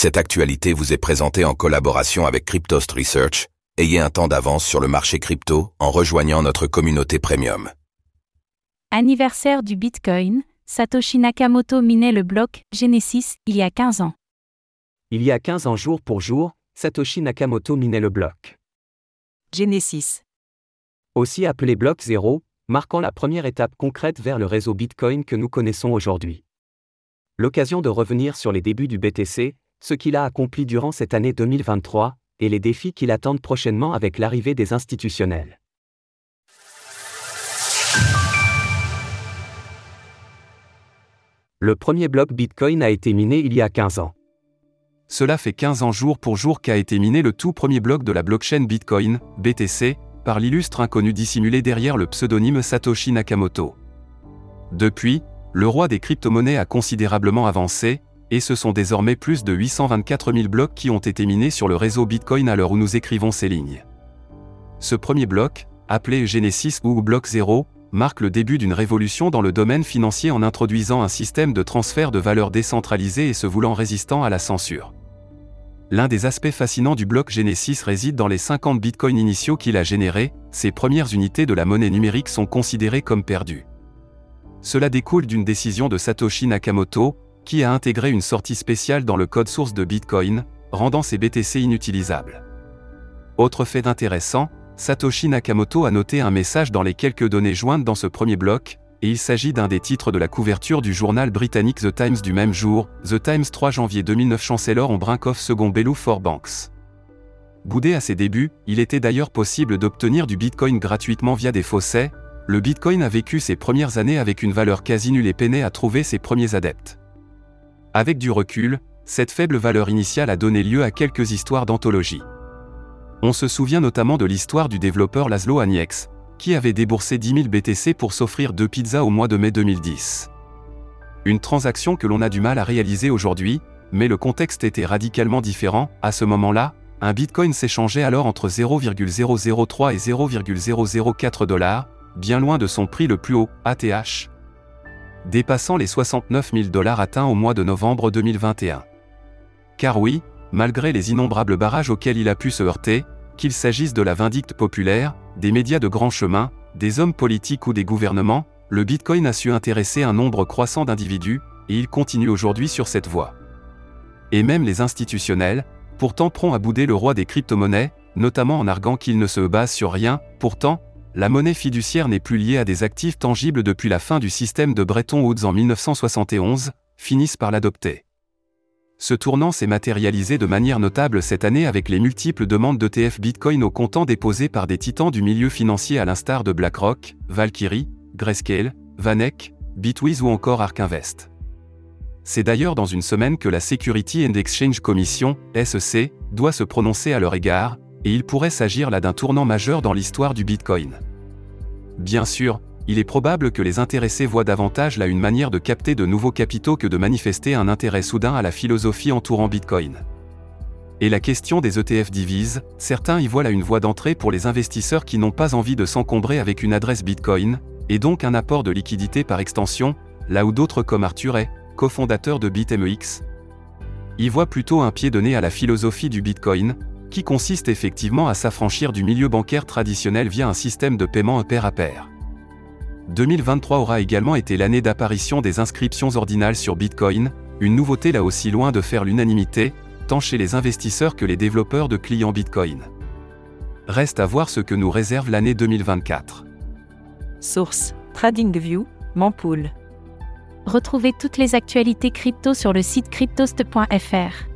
Cette actualité vous est présentée en collaboration avec Cryptost Research. Ayez un temps d'avance sur le marché crypto en rejoignant notre communauté premium. Anniversaire du Bitcoin, Satoshi Nakamoto minait le bloc Genesis il y a 15 ans. Il y a 15 ans jour pour jour, Satoshi Nakamoto minait le bloc. Genesis. Aussi appelé bloc 0, marquant la première étape concrète vers le réseau Bitcoin que nous connaissons aujourd'hui. L'occasion de revenir sur les débuts du BTC, ce qu'il a accompli durant cette année 2023, et les défis qui l'attendent prochainement avec l'arrivée des institutionnels. Le premier bloc Bitcoin a été miné il y a 15 ans. Cela fait 15 ans jour pour jour qu'a été miné le tout premier bloc de la blockchain Bitcoin, BTC, par l'illustre inconnu dissimulé derrière le pseudonyme Satoshi Nakamoto. Depuis, le roi des crypto-monnaies a considérablement avancé, et ce sont désormais plus de 824 000 blocs qui ont été minés sur le réseau Bitcoin à l'heure où nous écrivons ces lignes. Ce premier bloc, appelé Genesis ou bloc 0, marque le début d'une révolution dans le domaine financier en introduisant un système de transfert de valeur décentralisé et se voulant résistant à la censure. L'un des aspects fascinants du bloc Genesis réside dans les 50 bitcoins initiaux qu'il a générés, ces premières unités de la monnaie numérique sont considérées comme perdues. Cela découle d'une décision de Satoshi Nakamoto, qui a intégré une sortie spéciale dans le code source de Bitcoin, rendant ces BTC inutilisables. Autre fait intéressant, Satoshi Nakamoto a noté un message dans les quelques données jointes dans ce premier bloc, et il s'agit d'un des titres de la couverture du journal britannique The Times du même jour, The Times 3 janvier 2009 Chancellor on brink off second Bellew for Banks. Boudé à ses débuts, il était d'ailleurs possible d'obtenir du Bitcoin gratuitement via des fossés, le Bitcoin a vécu ses premières années avec une valeur quasi nulle et peinait à trouver ses premiers adeptes. Avec du recul, cette faible valeur initiale a donné lieu à quelques histoires d'anthologie. On se souvient notamment de l'histoire du développeur Laszlo Aniex, qui avait déboursé 10 000 BTC pour s'offrir deux pizzas au mois de mai 2010. Une transaction que l'on a du mal à réaliser aujourd'hui, mais le contexte était radicalement différent, à ce moment-là, un bitcoin s'échangeait alors entre 0,003 et 0,004 dollars, bien loin de son prix le plus haut, ATH, dépassant les 69 000 dollars atteints au mois de novembre 2021. Car oui, malgré les innombrables barrages auxquels il a pu se heurter, qu'il s'agisse de la vindicte populaire, des médias de grand chemin, des hommes politiques ou des gouvernements, le Bitcoin a su intéresser un nombre croissant d'individus, et il continue aujourd'hui sur cette voie. Et même les institutionnels, pourtant prompts à bouder le roi des crypto-monnaies, notamment en arguant qu'il ne se base sur rien, pourtant, la monnaie fiduciaire n'est plus liée à des actifs tangibles depuis la fin du système de Bretton Woods en 1971, finissent par l'adopter. Ce tournant s'est matérialisé de manière notable cette année avec les multiples demandes d'ETF Bitcoin au comptant déposées par des titans du milieu financier à l'instar de BlackRock, Valkyrie, Grayscale, Vanek, Bitwiz ou encore Ark Invest. C'est d'ailleurs dans une semaine que la Security and Exchange Commission, SEC, doit se prononcer à leur égard, et il pourrait s'agir là d'un tournant majeur dans l'histoire du Bitcoin. Bien sûr, il est probable que les intéressés voient davantage là une manière de capter de nouveaux capitaux que de manifester un intérêt soudain à la philosophie entourant Bitcoin. Et la question des ETF divise, certains y voient là une voie d'entrée pour les investisseurs qui n'ont pas envie de s'encombrer avec une adresse Bitcoin, et donc un apport de liquidité par extension, là où d'autres comme Arthur Hay, cofondateur de BitMEX, y voient plutôt un pied donné à la philosophie du Bitcoin, qui consiste effectivement à s'affranchir du milieu bancaire traditionnel via un système de paiement pair à pair. 2023 aura également été l'année d'apparition des inscriptions ordinales sur Bitcoin, une nouveauté là aussi loin de faire l'unanimité, tant chez les investisseurs que les développeurs de clients Bitcoin. Reste à voir ce que nous réserve l'année 2024. Source TradingView, Mampool. Retrouvez toutes les actualités crypto sur le site cryptost.fr.